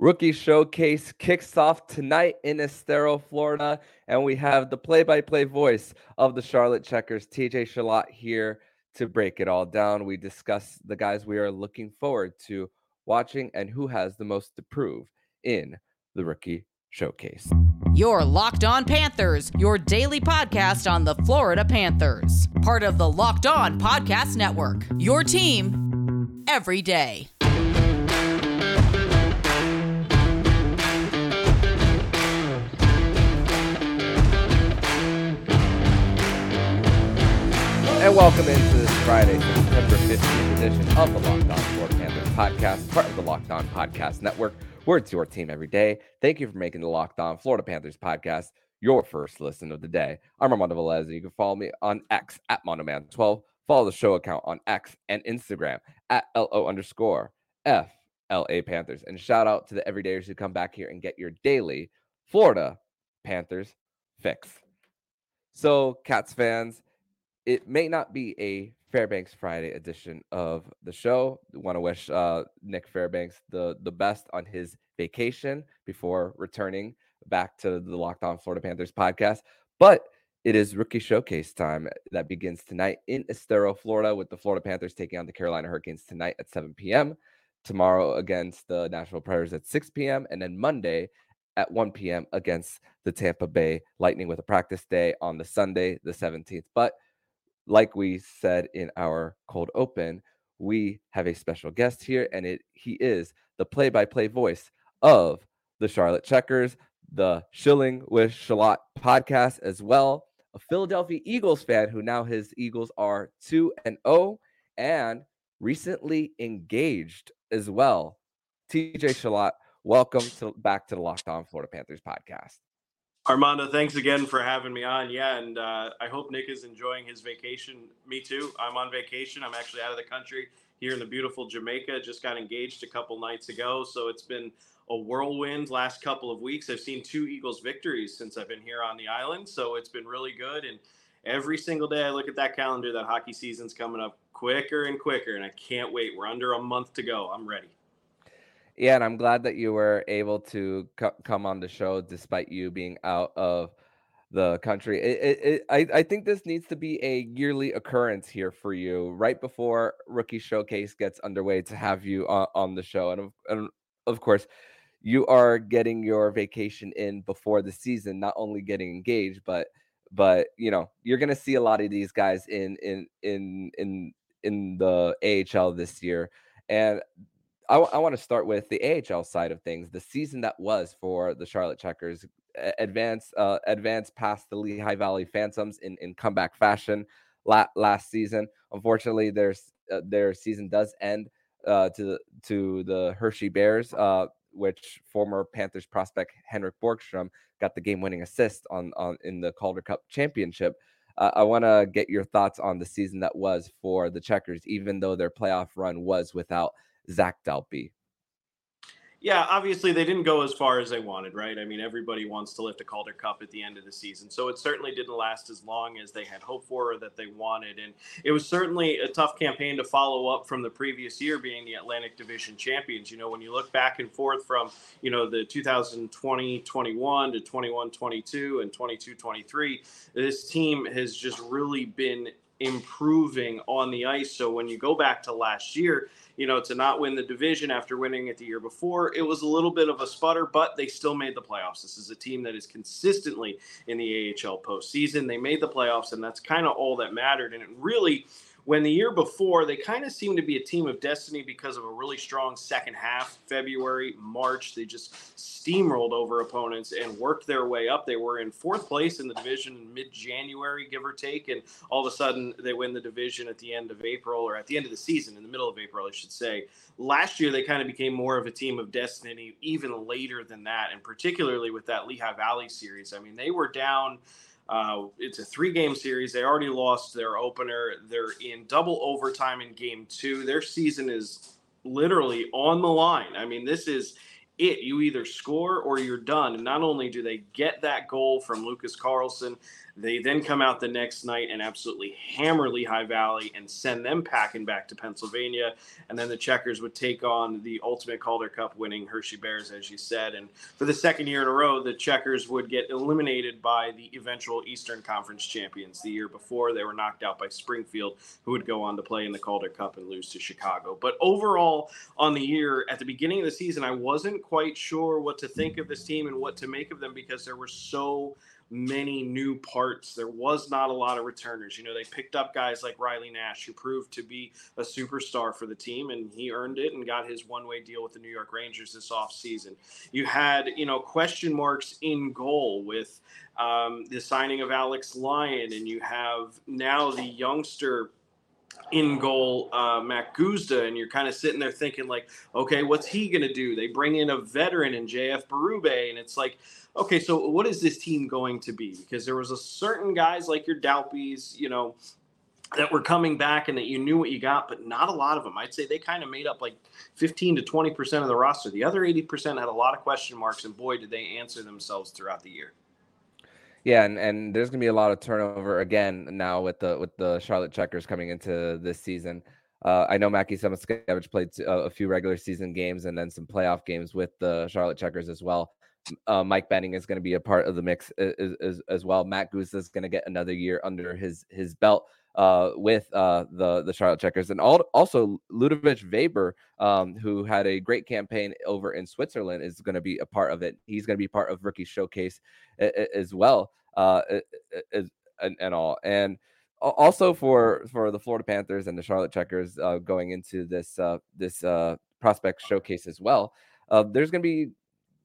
Rookie Showcase kicks off tonight in Estero, Florida, and we have the play-by-play voice of the Charlotte Checkers, TJ Chillot, here to break it all down. We discuss the guys we are looking forward to watching and who has the most to prove in the Rookie Showcase. Your Locked On Panthers, your daily podcast on the Florida Panthers, part of the Locked On Podcast Network. Your team every day. And welcome into this Friday, September 15th edition of the Locked On Florida Panthers podcast, part of the Locked On Podcast Network, where it's your team every day. Thank you for making the Locked On Florida Panthers podcast your first listen of the day. I'm Armando Velez, and you can follow me on X at Mandoman12. Follow the show account on X and Instagram at LO underscore FLA Panthers. And shout out to the everydayers who come back here and get your daily Florida Panthers fix. So, Cats fans, it may not be a Fairbanks Friday edition of the show. Want to wish uh, Nick Fairbanks the the best on his vacation before returning back to the Locked On Florida Panthers podcast. But it is rookie showcase time that begins tonight in Estero, Florida, with the Florida Panthers taking on the Carolina Hurricanes tonight at 7 p.m. Tomorrow against the Nashville Predators at 6 p.m. and then Monday at 1 p.m. against the Tampa Bay Lightning with a practice day on the Sunday, the 17th. But like we said in our cold open, we have a special guest here, and it he is the play-by-play voice of the Charlotte Checkers, the Chillin' With Chillot podcast as well. A Philadelphia Eagles fan who now his Eagles are 2 and 0 and recently engaged as well. TJ Chillot, welcome to back to the Locked On Florida Panthers podcast. Armando, thanks again for having me on. Yeah, and uh, I hope Nick is enjoying his vacation. Me too. I'm on vacation. I'm actually out of the country here in the beautiful Jamaica. Just got engaged a couple nights ago, so it's been a whirlwind last couple of weeks. I've seen two Eagles victories since I've been here on the island, so it's been really good. And every single day I look at that calendar, that hockey season's coming up quicker and quicker, and I can't wait. We're under a month to go. I'm ready. Yeah, and I'm glad that you were able to co- come on the show despite you being out of the country. It, it, it, I, I think this needs to be a yearly occurrence here for you, right before Rookie Showcase gets underway, to have you on, on the show. And of, and of course, you are getting your vacation in before the season, not only getting engaged, but but you know you're gonna see a lot of these guys in in in in in the AHL this year. And I, w- I want to start with the AHL side of things. The season that was for the Charlotte Checkers, advance uh, advance past the Lehigh Valley Phantoms in, in comeback fashion la- last season. Unfortunately, their uh, their season does end uh, to the to the Hershey Bears, uh, which former Panthers prospect Henrik Borgstrom got the game winning assist on on in the Calder Cup championship. Uh, I want to get your thoughts on the season that was for the Checkers, even though their playoff run was without Zach Dalpe. Yeah, obviously they didn't go as far as they wanted, right? I mean, everybody wants to lift a Calder Cup at the end of the season. So it certainly didn't last as long as they had hoped for or that they wanted. And it was certainly a tough campaign to follow up from the previous year being the Atlantic Division champions. You know, when you look back and forth from, you know, the 2020 21 to 21 22 and 22 23, this team has just really been improving on the ice. So when you go back to last year, you know, to not win the division after winning it the year before, it was a little bit of a sputter, but they still made the playoffs. This is a team that is consistently in the AHL postseason. They made the playoffs, and that's kind of all that mattered. And it really, when the year before they kind of seemed to be a team of destiny because of a really strong second half february march they just steamrolled over opponents and worked their way up. They were in fourth place in the division in mid-january give or take and all of a sudden they win the division at the end of april or at the end of the season in the middle of april i should say. Last year they kind of became more of a team of destiny even later than that and particularly with that lehigh valley series. I mean they were down uh, it's a three game series. They already lost their opener. They're in double overtime in game two. Their season is literally on the line. I mean, this is it. You either score or you're done. And not only do they get that goal from Lucas Carlson, they then come out the next night and absolutely hammer Lehigh Valley and send them packing back to Pennsylvania. And then the Checkers would take on the ultimate Calder Cup winning Hershey Bears, as you said. And for the second year in a row, the Checkers would get eliminated by the eventual Eastern Conference champions. The year before, they were knocked out by Springfield, who would go on to play in the Calder Cup and lose to Chicago. But overall, on the year, at the beginning of the season, I wasn't quite sure what to think of this team and what to make of them because there were so many new parts. There was not a lot of returners. You know, they picked up guys like Riley Nash, who proved to be a superstar for the team, and he earned it and got his one way deal with the New York Rangers this offseason. You had, you know, question marks in goal with um, the signing of Alex Lyon, and you have now the youngster in goal, uh, Matt Guzda, and you're kind of sitting there thinking like, okay, what's he going to do? They bring in a veteran in JF Berube, and it's like, okay, so what is this team going to be? Because there was a certain guys like your Dalpes, you know, that were coming back and that you knew what you got, but not a lot of them. I'd say they kind of made up like 15 to 20% of the roster. The other 80% had a lot of question marks, and boy, did they answer themselves throughout the year. Yeah, and, and there's gonna be a lot of turnover again now with the with the Charlotte Checkers coming into this season. Uh, I know Mackie Samoskevich played a, a few regular season games and then some playoff games with the Charlotte Checkers as well uh, Mike Benning is going to be a part of the mix as, as, as well. Matt Goose is going to get another year under his his belt uh, with uh, the the Charlotte Checkers, and also Ludovic Weber, um, who had a great campaign over in Switzerland, is going to be a part of it. He's going to be part of Rookie Showcase as well, uh, as, and, and all. And also for for the Florida Panthers and the Charlotte Checkers uh, going into this uh, this uh, prospect showcase as well. There's going to be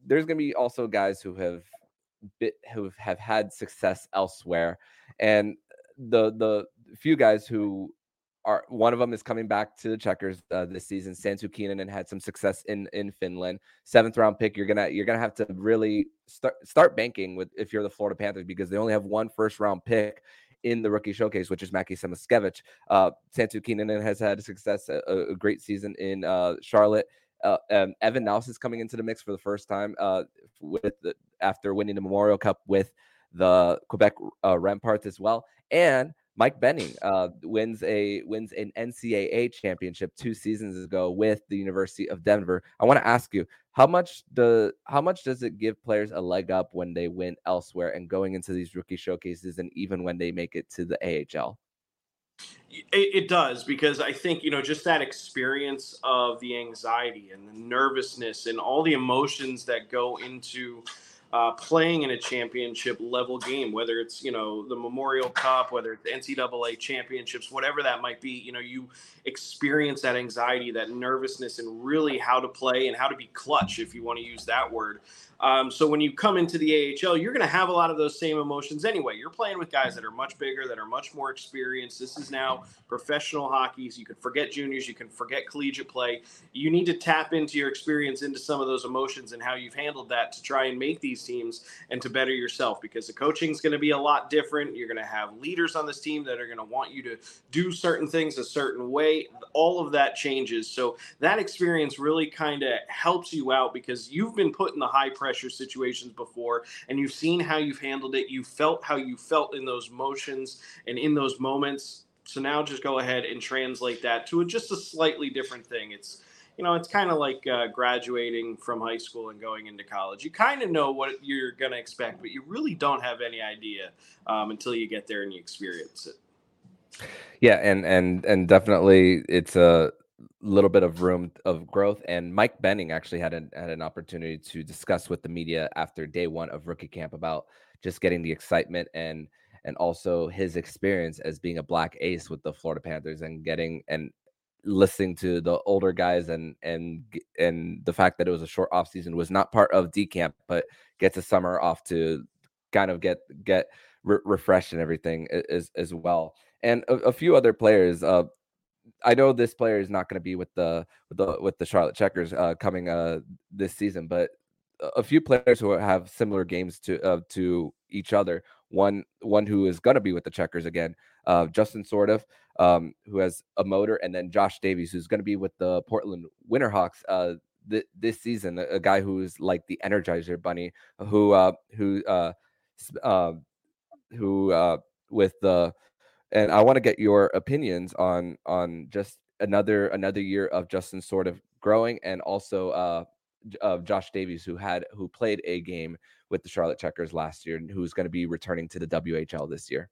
there's going to be also guys who have bit who have had success elsewhere, and the the few guys who are one of them is coming back to the checkers uh, this season. Santtu Kinnunen and had some success in in Finland. Seventh round pick. You're gonna you're gonna have to really start start banking with if you're the Florida Panthers because they only have one first round pick in the rookie showcase, which is Mackie Samoskevich. Uh, Santtu Kinnunen has had success, a, a great season in uh, Charlotte. Uh, um, Evan Nause is coming into the mix for the first time uh, with the, after winning the Memorial Cup with the Quebec uh, Remparts as well, and Mike Benning uh, wins a wins an NCAA championship two seasons ago with the University of Denver. I want to ask you how much the how much does it give players a leg up when they win elsewhere and going into these rookie showcases and even when they make it to the AHL? It, it, does because I think you know just that experience of the anxiety and the nervousness and all the emotions that go into uh, playing in a championship level game, whether it's you know the Memorial Cup, whether it's NCAA championships, whatever that might be. You know, you experience that anxiety, that nervousness, and really how to play and how to be clutch, if you want to use that word. Um, so when you come into the AHL, you're going to have a lot of those same emotions anyway. You're playing with guys that are much bigger, that are much more experienced. This is now professional hockey. So you can forget juniors, you can forget collegiate play. You need to tap into your experience, into some of those emotions and how you've handled that to try and make these teams and to better yourself because the coaching is going to be a lot different. You're going to have leaders on this team that are going to want you to do certain things a certain way. All of that changes. So that experience really kind of helps you out because you've been put in the high pressure situations before and you've seen how you've handled it. You felt how you felt in those motions and in those moments. So now just go ahead and translate that to a, just a slightly different thing. It's you know, it's kind of like uh, graduating from high school and going into college. You kind of know what you're going to expect, but you really don't have any idea um, until you get there and you experience it. Yeah, and and and definitely, it's a little bit of room of growth. And Mike Benning actually had an had an opportunity to discuss with the media after day one of rookie camp about just getting the excitement and and also his experience as being a black ace with the Florida Panthers and getting and listening to the older guys and and and the fact that it was a short off season was not part of D camp, but gets a summer off to kind of get get re- refreshed and everything as as well. And a, a few other players, uh, I know this player is not going to be with the with the with the Charlotte Checkers uh, coming uh, this season, but a few players who have similar games to uh, to each other. One one who is going to be with the Checkers again, uh, Justin Sourdif, um, who has a motor, and then Josh Davies, who's going to be with the Portland Winterhawks uh, th- this season. A, a, guy who's like the Energizer Bunny, who uh, who uh, uh, who uh, with the and I want to get your opinions on on just another another year of Justin Sourdif growing and also uh of Josh Davies who had who played a game with the Charlotte Checkers last year and who's going to be returning to the WHL this year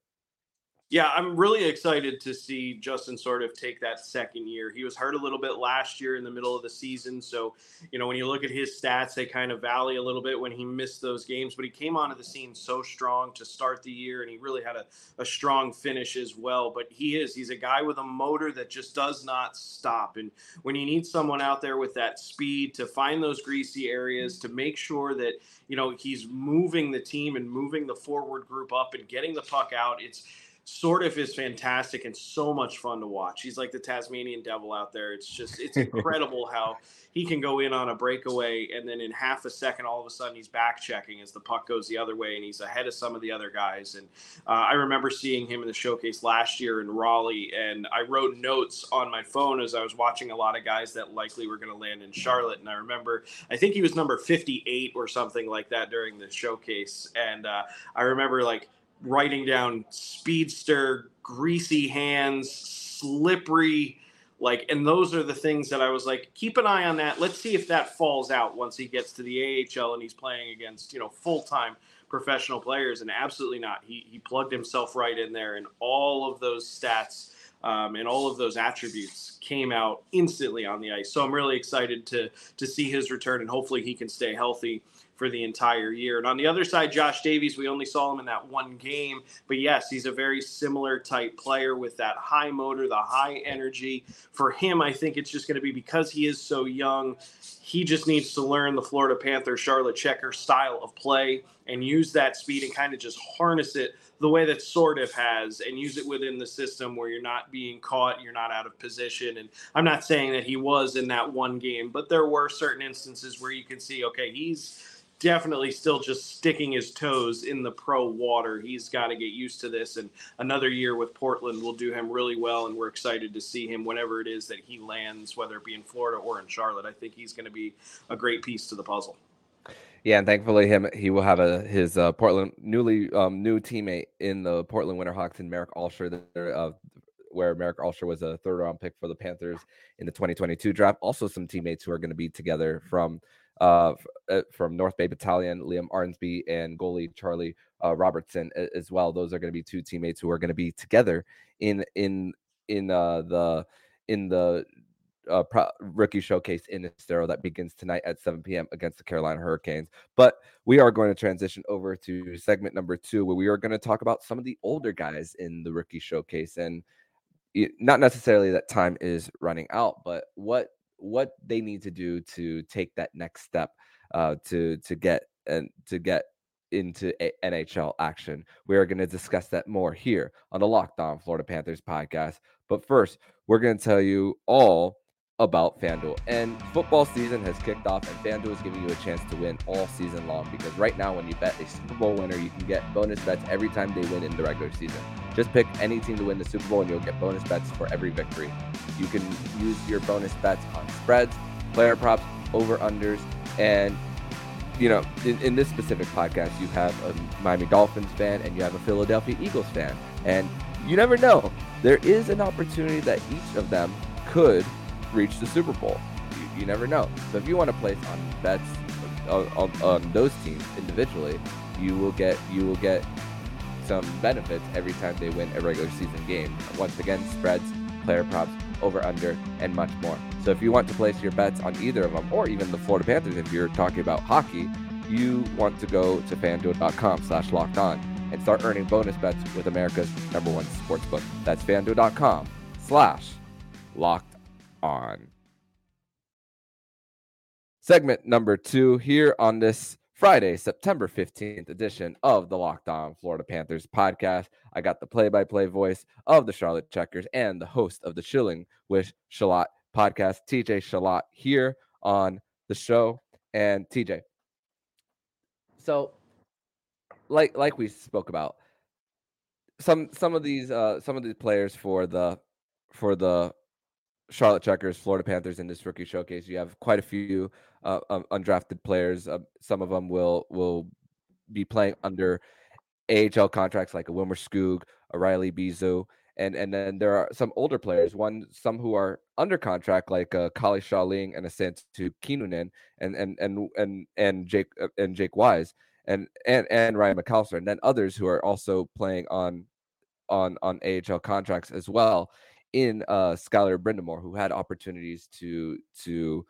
yeah, I'm really excited to see Justin Sourdif take that second year. He was hurt a little bit last year in the middle of the season. So, you know, when you look at his stats, they kind of valley a little bit when he missed those games. But he came onto the scene so strong to start the year, and he really had a, a strong finish as well. But he is, he's a guy with a motor that just does not stop. And when you need someone out there with that speed to find those greasy areas, to make sure that, you know, he's moving the team and moving the forward group up and getting the puck out, it's, Sourdif is fantastic and so much fun to watch. He's like the Tasmanian devil out there. It's just it's incredible how he can go in on a breakaway and then in half a second all of a sudden he's back checking as the puck goes the other way and he's ahead of some of the other guys. And uh, I remember seeing him in the showcase last year in Raleigh and I wrote notes on my phone as I was watching a lot of guys that likely were going to land in Charlotte. And I remember I think he was number 58 or something like that during the showcase. And uh, I remember like writing down speedster, greasy hands, slippery, like, and those are the things that I was like, keep an eye on that. Let's see if that falls out once he gets to the AHL and he's playing against, you know, full time professional players. And absolutely not. He, he plugged himself right in there, and all of those stats um, and all of those attributes came out instantly on the ice. So I'm really excited to to see his return, and hopefully he can stay healthy for the entire year. And on the other side, Josh Davies, we only saw him in that one game, but yes, he's a very similar type player with that high motor, the high energy. For him, I think it's just going to be because he is so young, he just needs to learn the Florida Panther Charlotte Checker style of play and use that speed and kind of just harness it the way that Sourdif has and use it within the system where you're not being caught, you're not out of position. And I'm not saying that he was in that one game, but there were certain instances where you can see, okay, he's definitely still just sticking his toes in the pro water. He's got to get used to this, and another year with Portland will do him really well. And we're excited to see him whenever it is that he lands, whether it be in Florida or in Charlotte. I think he's going to be a great piece to the puzzle. Yeah, and thankfully him he will have a his uh, Portland newly um, new teammate in the Portland Winterhawks and Marek Alscher, uh, where Marek Alscher was a third round pick for the Panthers in the 2022 draft. Also, some teammates who are going to be together from uh, uh, from North Bay Battalion, Liam Arnsby and goalie Charlie uh, Robertson as well. Those are going to be two teammates who are going to be together in in in uh, the in the uh, pro- rookie showcase in Estero that begins tonight at 7 p.m. against the Carolina Hurricanes. But we are going to transition over to segment number two, where we are going to talk about some of the older guys in the rookie showcase and not necessarily that time is running out, but what what they need to do to take that next step uh, to to get and to get into a- NHL action. We are going to discuss that more here on the Locked On Florida Panthers podcast. But first, we're going to tell you all about FanDuel. And football season has kicked off, and FanDuel is giving you a chance to win all season long because right now, when you bet a Super Bowl winner, you can get bonus bets every time they win in the regular season. Just pick any team to win the Super Bowl, and you'll get bonus bets for every victory. You can use your bonus bets on spreads, player props, over unders, and you know, in, in this specific podcast, you have a Miami Dolphins fan and you have a Philadelphia Eagles fan, and you never know. There is an opportunity that each of them could reach the Super Bowl. You, you never know. So if you want to place on bets on, on, on, those teams individually, you will get you will get some benefits every time they win a regular season game. Once again, spreads, player props, over under, and much more. So if you want to place your bets on either of them, or even the Florida Panthers, if you're talking about hockey, you want to go to fanduel.com slash locked on and start earning bonus bets with America's number one sports book. That's fanduel.com slash locked on. Segment number two here on this Friday, September 15th edition of the Locked On Florida Panthers podcast. I got the play by play voice of the Charlotte Checkers and the host of the Chilling with Chillot podcast, TJ Chillot, here on the show. And TJ, so like like we spoke about, some some of these uh some of these players for the for the Charlotte Checkers, Florida Panthers in this rookie showcase. You have quite a few uh, um, undrafted players. Uh, some of them will will be playing under AHL contracts like a Wilmer Skoog, a Riley Bezeau, and and then there are some older players. One some who are under contract like uh, Calle Sjalin and a Santtu Kinnunen and and and and and Jake uh, and Jake Wise and and and Ryan McAllister, and then others who are also playing on on on AHL contracts as well in uh Skylar Brind'Amour, who had opportunities to to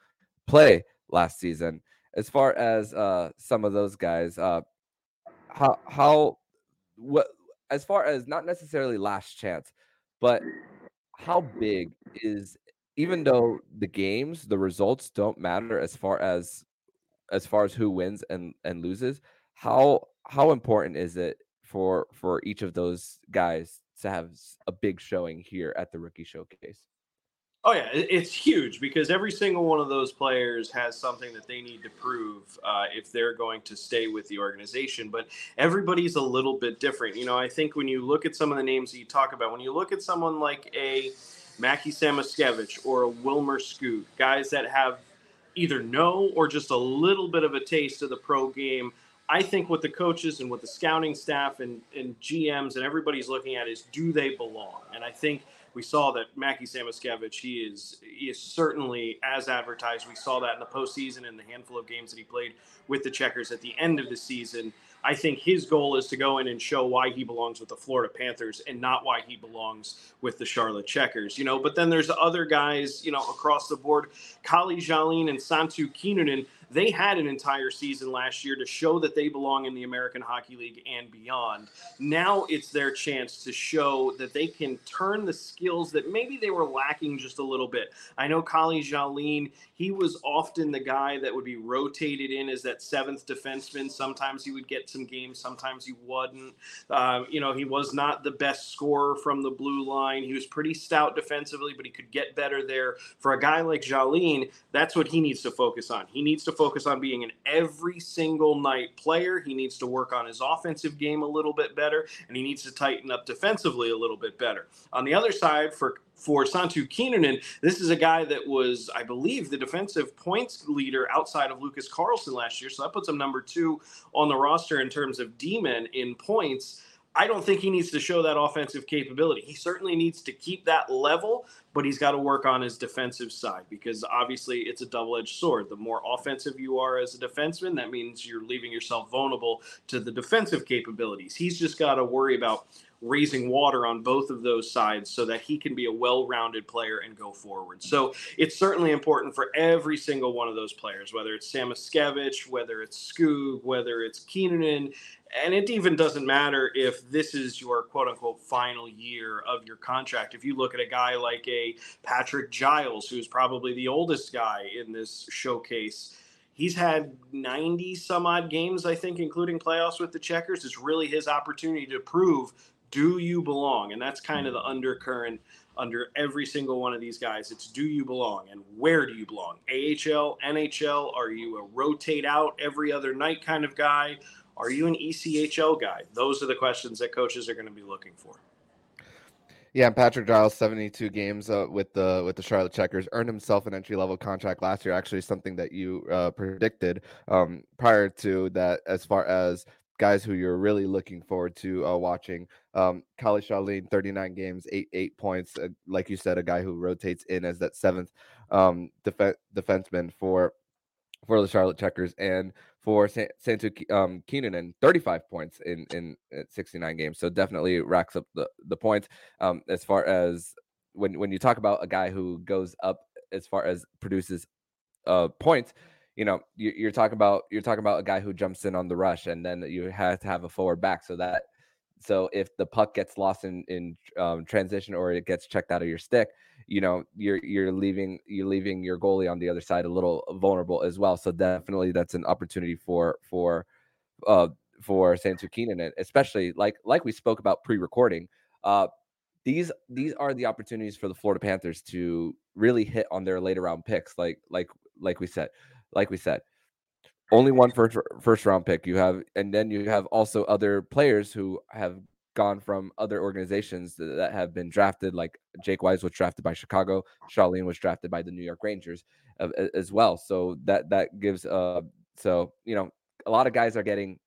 play last season. As far as uh some of those guys, uh how how what as far as not necessarily last chance, but how big is even though the games, the results don't matter as far as as far as who wins and and loses, how how important is it for for each of those guys to have a big showing here at the rookie showcase? Oh yeah, it's huge because every single one of those players has something that they need to prove uh, if they're going to stay with the organization. But everybody's a little bit different. You know, I think when you look at some of the names that you talk about, when you look at someone like a Mackie Samoskevich or a Wilmer Skoog, guys that have either no or just a little bit of a taste of the pro game. I think what the coaches and what the scouting staff and, and GMs and everybody's looking at is do they belong? And I think we saw that Mackie Samoskevich, he is he is certainly as advertised. We saw that in the postseason and the handful of games that he played with the Checkers at the end of the season. I think his goal is to go in and show why he belongs with the Florida Panthers and not why he belongs with the Charlotte Checkers, you know. But then there's other guys, you know, across the board. Calle Sjalin and Santtu Kinnunen, they had an entire season last year to show that they belong in the American Hockey League and beyond. Now it's their chance to show that they can turn the skills that maybe they were lacking just a little bit. I know Calle Sjalin, he was often the guy that would be rotated in as that seventh defenseman. Sometimes he would get some games, sometimes he wouldn't. Uh, you know, he was not the best scorer from the blue line. He was pretty stout defensively, but he could get better there. For a guy like Sjalin, that's what he needs to focus on. He needs to focus on being an every single night player. He needs to work on his offensive game a little bit better, and he needs to tighten up defensively a little bit better. On the other side, for for Santtu Kinnunen, this is a guy that was, I believe, the defensive points leader outside of Lucas Carlson last year. So that puts him number two on the roster in terms of D-men in points. I don't think he needs to show that offensive capability. He certainly needs to keep that level, but he's got to work on his defensive side because obviously it's a double edged sword. The more offensive you are as a defenseman, that means you're leaving yourself vulnerable to the defensive capabilities. He's just got to worry about raising water on both of those sides so that he can be a well-rounded player and go forward. So it's certainly important for every single one of those players, whether it's Samoskevich, whether it's Skoog, whether it's Kinnunen, and it even doesn't matter if this is your quote unquote final year of your contract. If you look at a guy like a Patrick Giles, who's probably the oldest guy in this showcase, he's had 90 some odd games, I think, including playoffs with the Checkers. It's really his opportunity to prove do you belong? And that's kind of the undercurrent under every single one of these guys. It's do you belong and where do you belong? AHL, NHL, are you a rotate out every other night kind of guy? Are you an ECHL guy? Those are the questions that coaches are going to be looking for. Yeah, and Patrick Giles, seventy-two games uh, with the with the Charlotte Checkers, earned himself an entry-level contract last year. Actually, something that you uh, predicted um, prior to that, as far as guys who you're really looking forward to uh, watching. Um, Calle Sjalin, 39 games, eight eight points. Uh, like you said, a guy who rotates in as that seventh um, def- defenseman for for the Charlotte Checkers, and for Santtu um, Kinnunen, 35 points in in 69 games. So definitely racks up the the points. Um, as far as when when you talk about a guy who goes up as far as produces uh points, you know you, are talking about you're talking about a guy who jumps in on the rush, and then you have to have a forward back so that so if the puck gets lost in in um, transition or it gets checked out of your stick, you know you're you're leaving you're leaving your goalie on the other side a little vulnerable as well. So definitely that's an opportunity for for uh for Santtu Kinnunen, especially like like we spoke about pre-recording. Uh, these these are the opportunities for the Florida Panthers to really hit on their later round picks, like like like we said, like we said only one first first round pick you have and then you have also other players who have gone from other organizations that, have been drafted, like Jake Wise was drafted by Chicago, Sjalin was drafted by the New York Rangers as well. So that that gives uh so you know a lot of guys are getting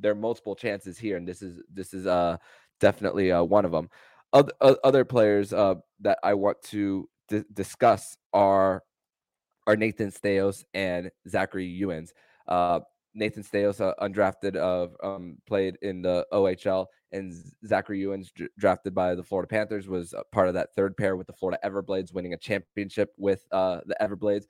their multiple chances here, and this is this is uh definitely uh, one of them. Other other players uh that I want to discuss are are Nathan Staios and Zachary Youens. Uh, Nathan Staios, uh, undrafted, uh, um, played in the OHL, and Zachary Youens, d- drafted by the Florida Panthers, was part of that third pair with the Florida Everblades, winning a championship with uh, the Everblades.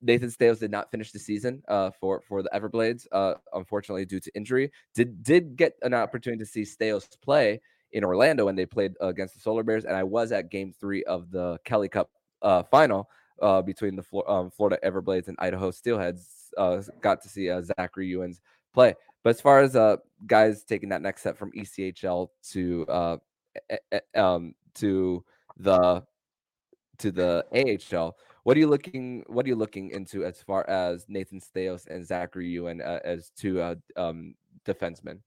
Nathan Staios did not finish the season uh, for for the Everblades, uh, unfortunately due to injury. Did did get an opportunity to see Staios play in Orlando when they played against the Solar Bears, and I was at Game Three of the Kelly Cup uh, final uh, between the um, Florida Everblades and Idaho Steelheads. Uh, got to see uh, Zachary Youens play. But as far as uh, guys taking that next step from ECHL to uh, um, to the to the AHL, what are you looking What are you looking into as far as Nathan Staios and Zachary Youens uh, as two uh, um, defensemen?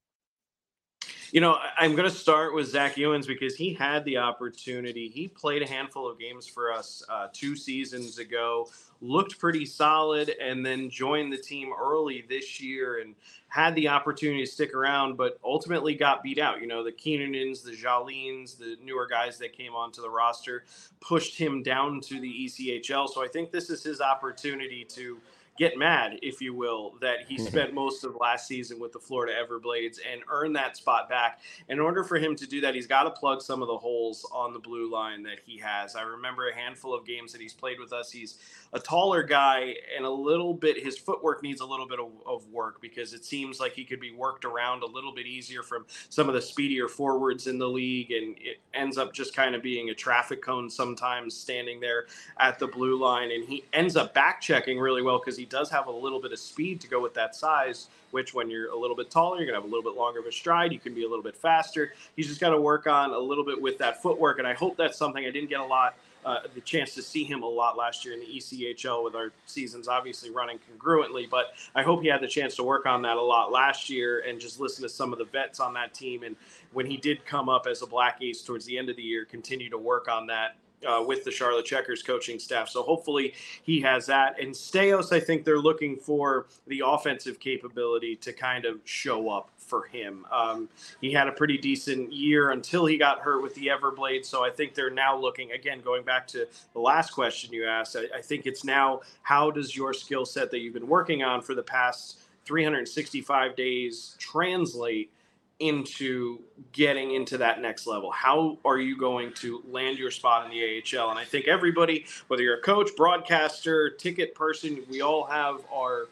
You know, I'm going to start with Zach Youens because he had the opportunity. He played a handful of games for us uh, two seasons ago, looked pretty solid, and then joined the team early this year and had the opportunity to stick around, but ultimately got beat out. You know, the Kinnunens, the Sjalins, the newer guys that came onto the roster pushed him down to the ECHL. So I think this is his opportunity to get mad, if you will, that he mm-hmm. spent most of last season with the Florida Everblades and earn that spot back. In order for him to do that, he's got to plug some of the holes on the blue line that he has. I remember a handful of games that he's played with us. He's a taller guy and a little bit, his footwork needs a little bit of, of work because it seems like he could be worked around a little bit easier from some of the speedier forwards in the league. And it ends up just kind of being a traffic cone sometimes standing there at the blue line. And he ends up back checking really well because he does have a little bit of speed to go with that size, which when you're a little bit taller, you're going to have a little bit longer of a stride. You can be a little bit faster. He's just got to work on a little bit with that footwork. And I hope that's something I didn't get a lot. Uh, the chance to see him a lot last year in the ECHL with our seasons obviously running congruently. But I hope he had the chance to work on that a lot last year and just listen to some of the vets on that team. And when he did come up as a Black Ace towards the end of the year, continue to work on that uh, with the Charlotte Checkers coaching staff. So hopefully he has that. And Staios, I think they're looking for the offensive capability to kind of show up for him. Um, he had a pretty decent year until he got hurt with the Everblade. So I think they're now looking, again, going back to the last question you asked, I, I think it's now how does your skill set that you've been working on for the past 365 days translate into getting into that next level? How are you going to land your spot in the AHL? And I think everybody, whether you're a coach, broadcaster, ticket person, we all have our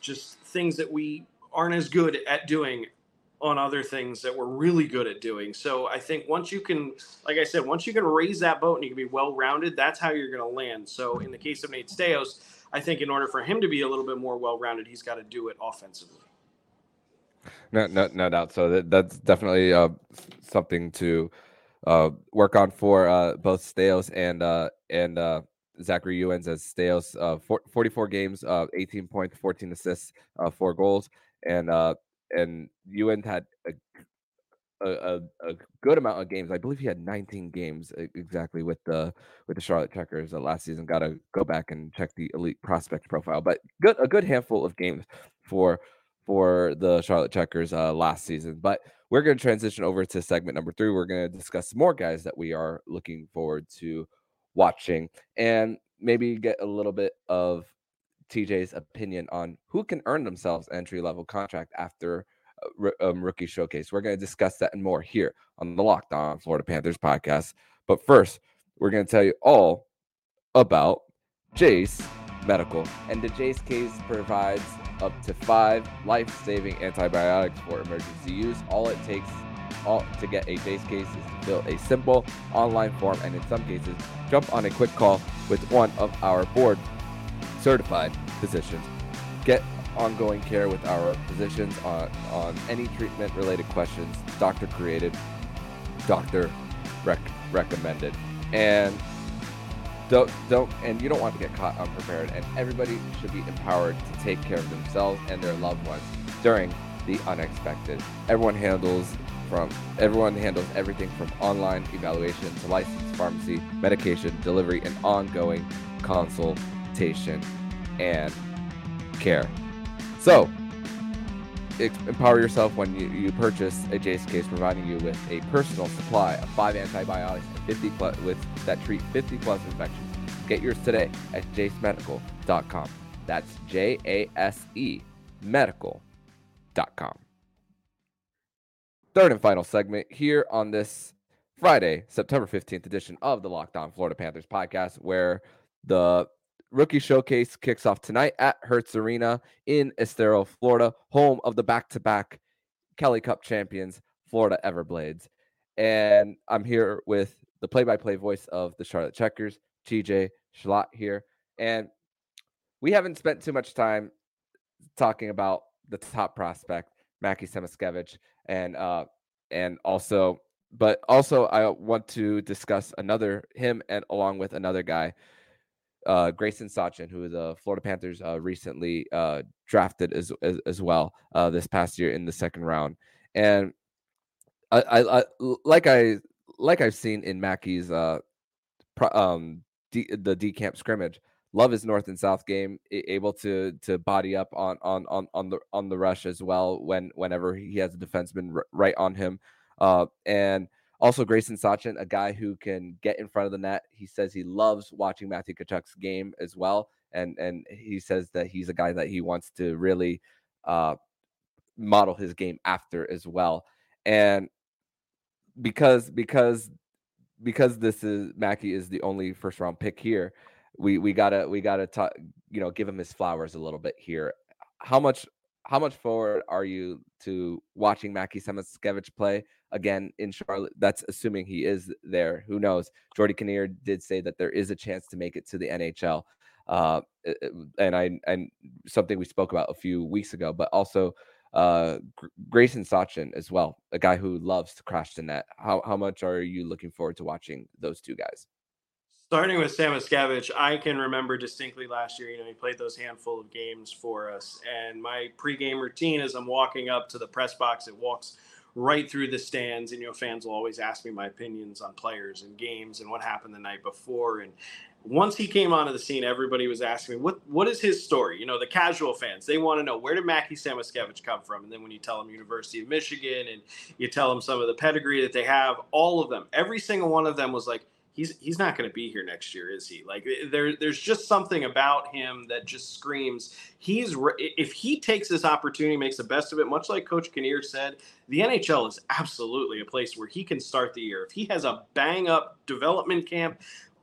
just things that we aren't as good at doing on other things that we're really good at doing. So I think once you can, like I said, once you can raise that boat and you can be well rounded, that's how you're going to land. So in the case of Nate Staios, I think in order for him to be a little bit more well rounded, he's got to do it offensively. No, no, no doubt. So that, that's definitely uh, something to uh, work on for uh, both Staios and uh, and uh, Zachary Youens as Staios. Uh, 44 games, uh, 18 points, 14 assists, four goals, and and Youens had a, a, a good amount of games. I believe he had 19 games exactly with the with the Charlotte Checkers last season. Got to go back and check the elite prospect profile, but good a good handful of games for for the Charlotte Checkers uh, last season. But we're going to transition over to segment number three. We're going to discuss more guys that we are looking forward to watching and maybe get a little bit of TJ's opinion on who can earn themselves entry level contract after uh, um, rookie showcase. We're going to discuss that and more here on the Locked On Florida Panthers podcast. But first, we're going to tell you all about Jase Medical. And the Jase case provides up to five life-saving antibiotics for emergency use. All it takes all to get a Jase case is to fill a simple online form and in some cases jump on a quick call with one of our board certified physicians. Get ongoing care with our physicians on, on any treatment related questions, doctor created, doctor rec- recommended. And don't don't and you don't want to get caught unprepared and everybody should be empowered to take care of themselves and their loved ones during the unexpected everyone handles from everyone handles everything from online evaluation to licensed pharmacy, medication, delivery, and ongoing consultation and care. So, empower yourself when you, you purchase a Jase case, providing you with a personal supply of five antibiotics 50 plus, with that treat 50 plus infections. Get yours today at jasemedical.com. That's J A S E medical.com. Third and final segment here on this Friday, September 15th edition of the Locked On Florida Panthers podcast, where the rookie showcase kicks off tonight at Hertz Arena in Estero, Florida, home of the back to back Kelly Cup champions, Florida Everblades. And I'm here with the play by play voice of the Charlotte Checkers, TJ Chillot here. And we haven't spent too much time talking about the top prospect, Mackie Samoskevich, and uh, and also, but also I want to discuss another him and along with another guy, uh, Grayson Sawchyn, who the Florida Panthers uh, recently uh, drafted as, as, as well uh, this past year in the second round, and I, I, I like I like I've seen in Mackie's uh, pro, um D, the D camp scrimmage love his north and south game able to to body up on on on on the on the rush as well when whenever he has a defenseman r- right on him uh, and also Grayson Sawchyn, a guy who can get in front of the net. He says he loves watching Matthew Tkachuk's game as well, and and he says that he's a guy that he wants to really uh, model his game after as well. And because because because this is Mackie is the only first round pick here, we we gotta we gotta talk, you know, give him his flowers a little bit here. How much how much forward are you to watching Mackie Samoskevich play again in Charlotte? That's assuming he is there. Who knows? Geordie Kinnear did say that there is a chance to make it to the NHL, uh, and I and something we spoke about a few weeks ago. But also uh, Grayson Sawchyn as well, a guy who loves to crash the net. How how much are you looking forward to watching those two guys? Starting with Samoskevich, I can remember distinctly last year. You know, he played those handful of games for us, and my pregame routine as I'm walking up to the press box, it walks right through the stands, and you know, fans will always ask me my opinions on players and games and what happened the night before. And once he came onto the scene, everybody was asking me, "What what is his story?" You know, the casual fans they want to know where did Mackie Samoskevich come from, and then when you tell them University of Michigan and you tell them some of the pedigree that they have, all of them, every single one of them was like he's he's not going to be here next year, is he? Like eh, there there's just something about him that just screams he's if he takes this opportunity, makes the best of it. Much like Coach Kinnear said, the NHL is absolutely a place where he can start the year. If he has a bang up development camp,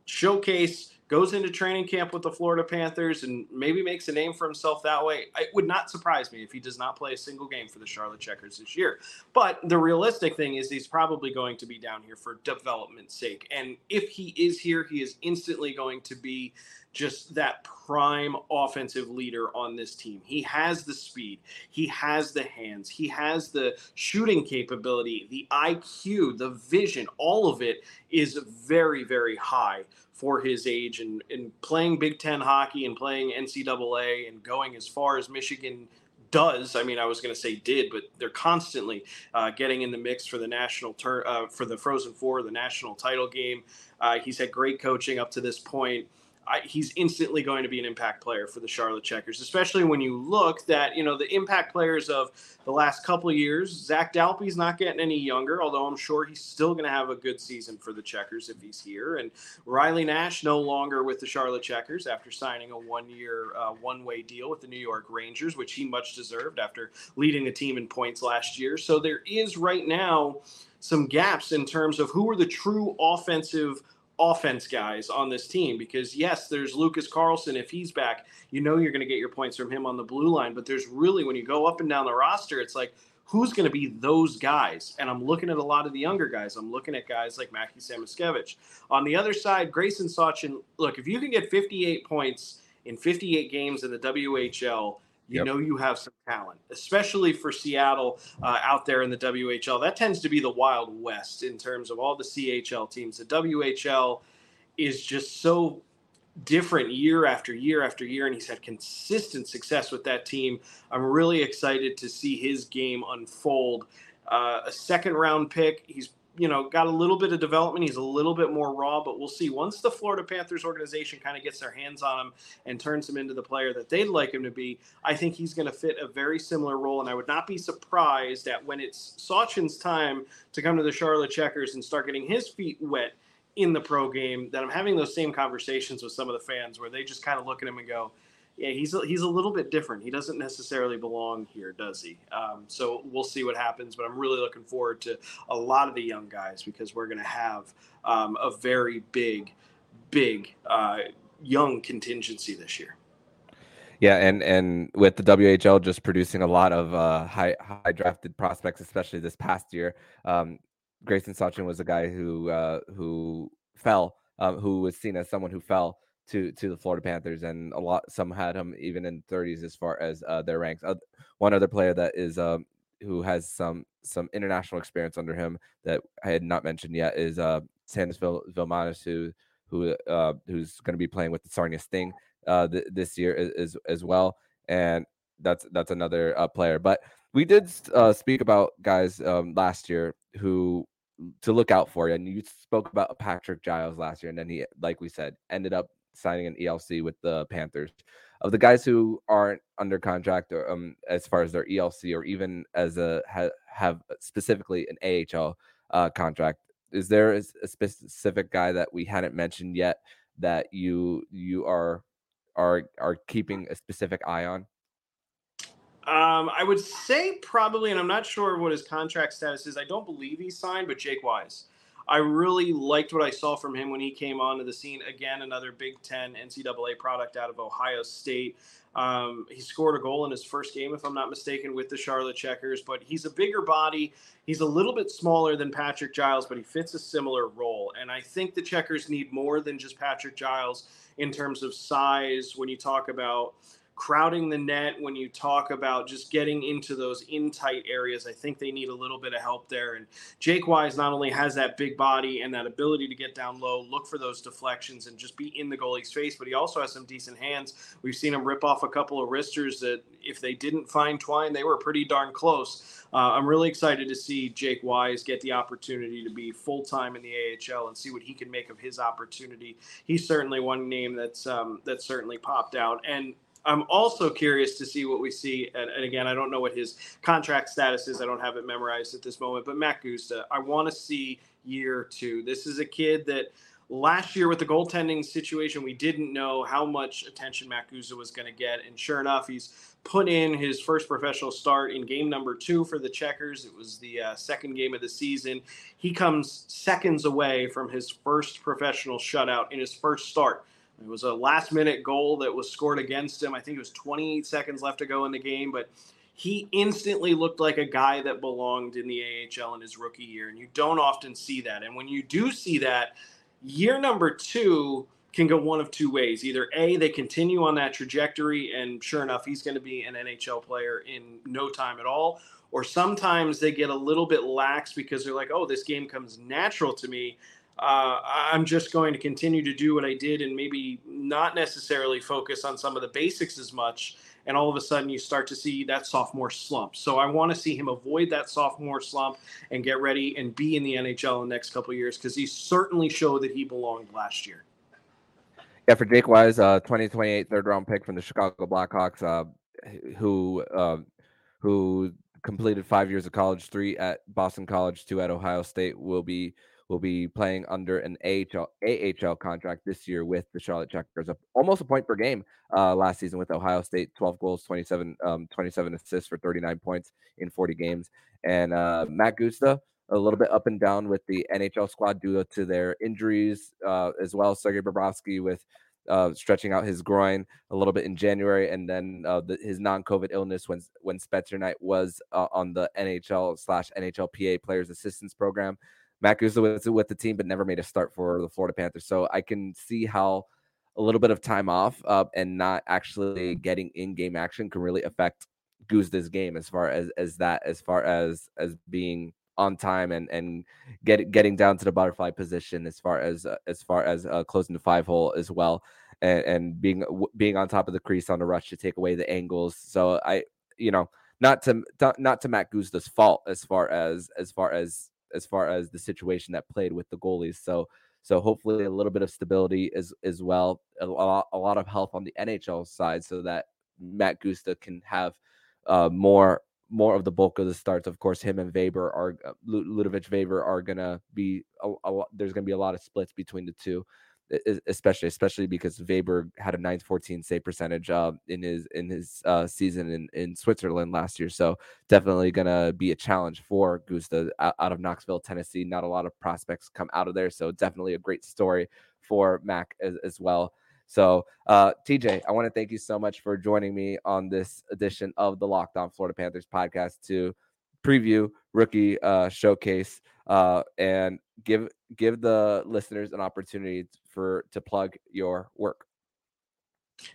showcase goes into training camp with the Florida Panthers and maybe makes a name for himself that way. It would not surprise me if he does not play a single game for the Charlotte Checkers this year. But the realistic thing is he's probably going to be down here for development's sake. And if he is here, he is instantly going to be just that prime offensive leader on this team. He has the speed, he has the hands, he has the shooting capability, the IQ, the vision, all of it is very, very high for his age and, and playing Big Ten hockey and playing NCAA and going as far as Michigan does. I mean, I was going to say did, but they're constantly uh, getting in the mix for the national turn uh, for the Frozen Four, the national title game. Uh, he's had great coaching up to this point. I, he's instantly going to be an impact player for the Charlotte Checkers, especially when you look that you know the impact players of the last couple of years. Zach Dalpe's not getting any younger, although I'm sure he's still going to have a good season for the Checkers if he's here. And Riley Nash no longer with the Charlotte Checkers after signing a one-year, uh, one-way deal with the New York Rangers, which he much deserved after leading the team in points last year. So there is right now some gaps in terms of who are the true offensive offense guys on this team because yes, there's Lucas Carlson. If he's back, you know you're going to get your points from him on the blue line. But there's really when you go up and down the roster, it's like who's going to be those guys? And I'm looking at a lot of the younger guys. I'm looking at guys like Mackie Samoskevich. On the other side, Grayson Sawchyn. Look, if you can get 58 points in 58 games in the WHL you yep. know you have some talent, especially for Seattle uh, out there in the WHL. That tends to be the Wild West in terms of all the CHL teams. The WHL is just so different year after year after year, and he's had consistent success with that team. I'm really excited to see his game unfold uh, a second round pick. He's you know, got a little bit of development. He's a little bit more raw, but we'll see. Once the Florida Panthers organization kind of gets their hands on him and turns him into the player that they'd like him to be, I think he's going to fit a very similar role. And I would not be surprised that when it's Sawchyn's time to come to the Charlotte Checkers and start getting his feet wet in the pro game, that I'm having those same conversations with some of the fans where they just kind of look at him and go, yeah, he's a, he's a little bit different. He doesn't necessarily belong here, does he? Um, so we'll see what happens. But I'm really looking forward to a lot of the young guys because we're going to have um, a very big, big uh, young contingency this year. Yeah, and and with the WHL just producing a lot of uh, high high drafted prospects, especially this past year, um, Grayson Sawchyn was a guy who uh, who fell, uh, who was seen as someone who fell to to the Florida Panthers, and a lot some had him even in 30s as far as uh, their ranks. Uh, one other player that is um, who has some some international experience under him that I had not mentioned yet is uh, Vil- Vilmanis, who who uh, who's going to be playing with the Sarnia Sting uh, th- this year as as well, and that's that's another uh, player. But we did uh, speak about guys um, last year who to look out for, and you spoke about Patrick Giles last year, and then he, like we said, ended up signing an ELC with the Panthers. Of the guys who aren't under contract, or um, as far as their ELC, or even as a ha, have specifically an AHL uh, contract, is there a, a specific guy that we hadn't mentioned yet that you you are are are keeping a specific eye on? Um, I would say probably, and I'm not sure what his contract status is. I don't believe he signed, but Jake Wise. I really liked what I saw from him when he came onto the scene. Again, another Big Ten NCAA product out of Ohio State. Um, he scored a goal in his first game, if I'm not mistaken, with the Charlotte Checkers. But he's a bigger body. He's a little bit smaller than Patrick Giles, but he fits a similar role. And I think the Checkers need more than just Patrick Giles in terms of size when you talk about crowding the net when you talk about just getting into those in tight areas. I think they need a little bit of help there. And Jake Wise not only has that big body and that ability to get down low, look for those deflections and just be in the goalie's face, but he also has some decent hands. We've seen him rip off a couple of wristers that if they didn't find Twine, they were pretty darn close. Uh, I'm really excited to see Jake Wise get the opportunity to be full time in the AHL and see what he can make of his opportunity. He's certainly one name that's um, that certainly popped out. And I'm also curious to see what we see. And, and, again, I don't know what his contract status is. I don't have it memorized at this moment. But Mack Guzda, I want to see year two. This is a kid that last year with the goaltending situation, we didn't know how much attention Mack Guzda was going to get. And sure enough, he's put in his first professional start in game number two for the Checkers. It was the uh, second game of the season. He comes seconds away from his first professional shutout in his first start. It was a last minute goal that was scored against him. I think it was 28 seconds left to go in the game, but he instantly looked like a guy that belonged in the AHL in his rookie year. And you don't often see that. And when you do see that, year number two can go one of two ways. Either A, they continue on that trajectory, and sure enough, he's going to be an NHL player in no time at all. Or sometimes they get a little bit lax because they're like, oh, this game comes natural to me uh, I'm just going to continue to do what I did and maybe not necessarily focus on some of the basics as much. And all of a sudden, you start to see that sophomore slump. So I want to see him avoid that sophomore slump and get ready and be in the NHL in the next couple years because he certainly showed that he belonged last year. Yeah, for Jake Wise, uh, 2028 third round pick from the Chicago Blackhawks, uh, who uh, who completed five years of college, three at Boston College, two at Ohio State, will be will be playing under an AHL AHL contract this year with the Charlotte Checkers. Almost a point per game uh, last season with Ohio State, 12 goals, 27 um, 27 assists for 39 points in 40 games. And uh, Mack Guzda, a little bit up and down with the NHL squad due to their injuries, uh, as well as Sergei Bobrovsky with uh, stretching out his groin a little bit in January, and then uh, the, his non-COVID illness when when Spencer Knight was uh, on the NHL slash NHLPA Players Assistance Program. Mack Guzda was with the team, but never made a start for the Florida Panthers. So I can see how a little bit of time off uh, and not actually getting in-game action can really affect Guzda's game as far as as that as far as as being on time and and get, getting down to the butterfly position as far as uh, as far as uh, closing the five hole as well and, and being being on top of the crease on the rush to take away the angles. So I you know not to not to Mack Guzda's fault as far as as far as as far as the situation that played with the goalies. So so hopefully a little bit of stability as as well, a lot, a lot of health on the NHL side, so that Mack Guzda can have uh, more more of the bulk of the starts. Of course, him and Waeber are uh, Ludovic Waeber are gonna be a, a, there's gonna be a lot of splits between the two especially especially because Waeber had a 914 save percentage uh, in his in his uh, season in, in Switzerland last year. So definitely gonna be a challenge for Guzda out, of Knoxville, Tennessee. Not a lot of prospects come out of there, so definitely a great story for Mack as, as well. So, uh, TJ, I want to thank you so much for joining me on this edition of the Locked On Florida Panthers podcast to preview rookie uh, showcase uh, and give give the listeners an opportunity for to plug your work.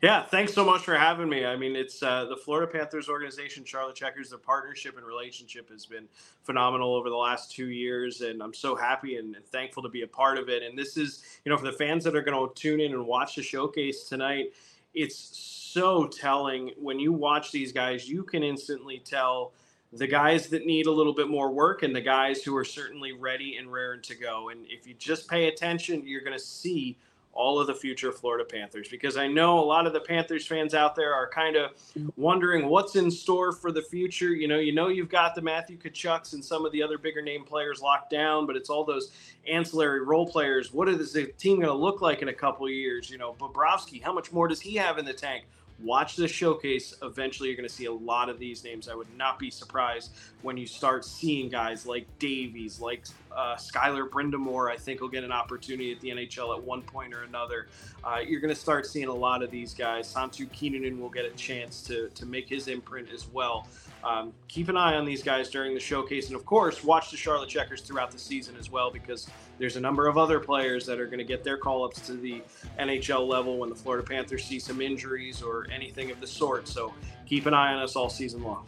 Yeah, thanks so much for having me. I mean, it's uh, the Florida Panthers organization, Charlotte Checkers. The partnership and relationship has been phenomenal over the last two years, and I'm so happy and, and thankful to be a part of it. And this is, you know, for the fans that are going to tune in and watch the showcase tonight, it's so telling when you watch these guys. You can instantly tell the guys that need a little bit more work and the guys who are certainly ready and raring to go. And if you just pay attention, you're going to see all of the future Florida Panthers because I know a lot of the Panthers fans out there are kind of wondering what's in store for the future. You know, you know you've got the Matthew Tkachuks and some of the other bigger name players locked down, but it's all those ancillary role players. What is the team going to look like in a couple years? You know, Bobrovsky, how much more does he have in the tank? Watch the showcase. Eventually, you're going to see a lot of these names. I would not be surprised when you start seeing guys like Davies, like uh, Skyler Brind'Amour. I think will get an opportunity at the NHL at one point or another. Uh, you're going to start seeing a lot of these guys. Santtu Kinnunen will get a chance to to make his imprint as well. Um, keep an eye on these guys during the showcase, and of course, watch the Charlotte Checkers throughout the season as well, because there's a number of other players that are going to get their call ups to the NHL level when the Florida Panthers see some injuries or anything of the sort. So keep an eye on us all season long.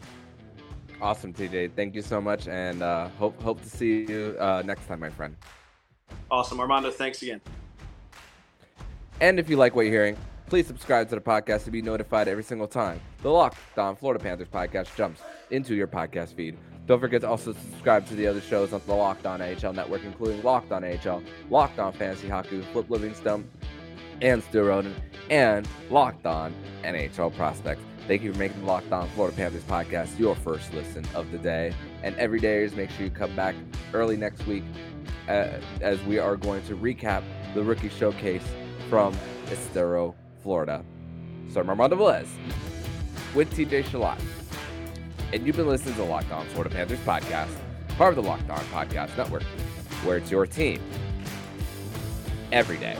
Awesome, TJ. Thank you so much, and uh, hope hope to see you uh, next time, my friend. Awesome, Armando. Thanks again. And if you like what you're hearing Please subscribe to the podcast to be notified every single time the Locked On Florida Panthers podcast jumps into your podcast feed. Don't forget to also subscribe to the other shows on the Locked On NHL network, including Locked On NHL, Locked On Fantasy Hockey Flip Livingstone and Stu Roden, and Locked On NHL Prospects. Thank you for making the Locked On Florida Panthers podcast your first listen of the day. And every day is make sure you come back early next week uh, as we are going to recap the rookie showcase from Estero Florida. So I'm Armando Velez with TJ Chillot. And you've been listening to the Locked On Florida Panthers podcast, part of the Locked On Podcast Network, where it's your team every day.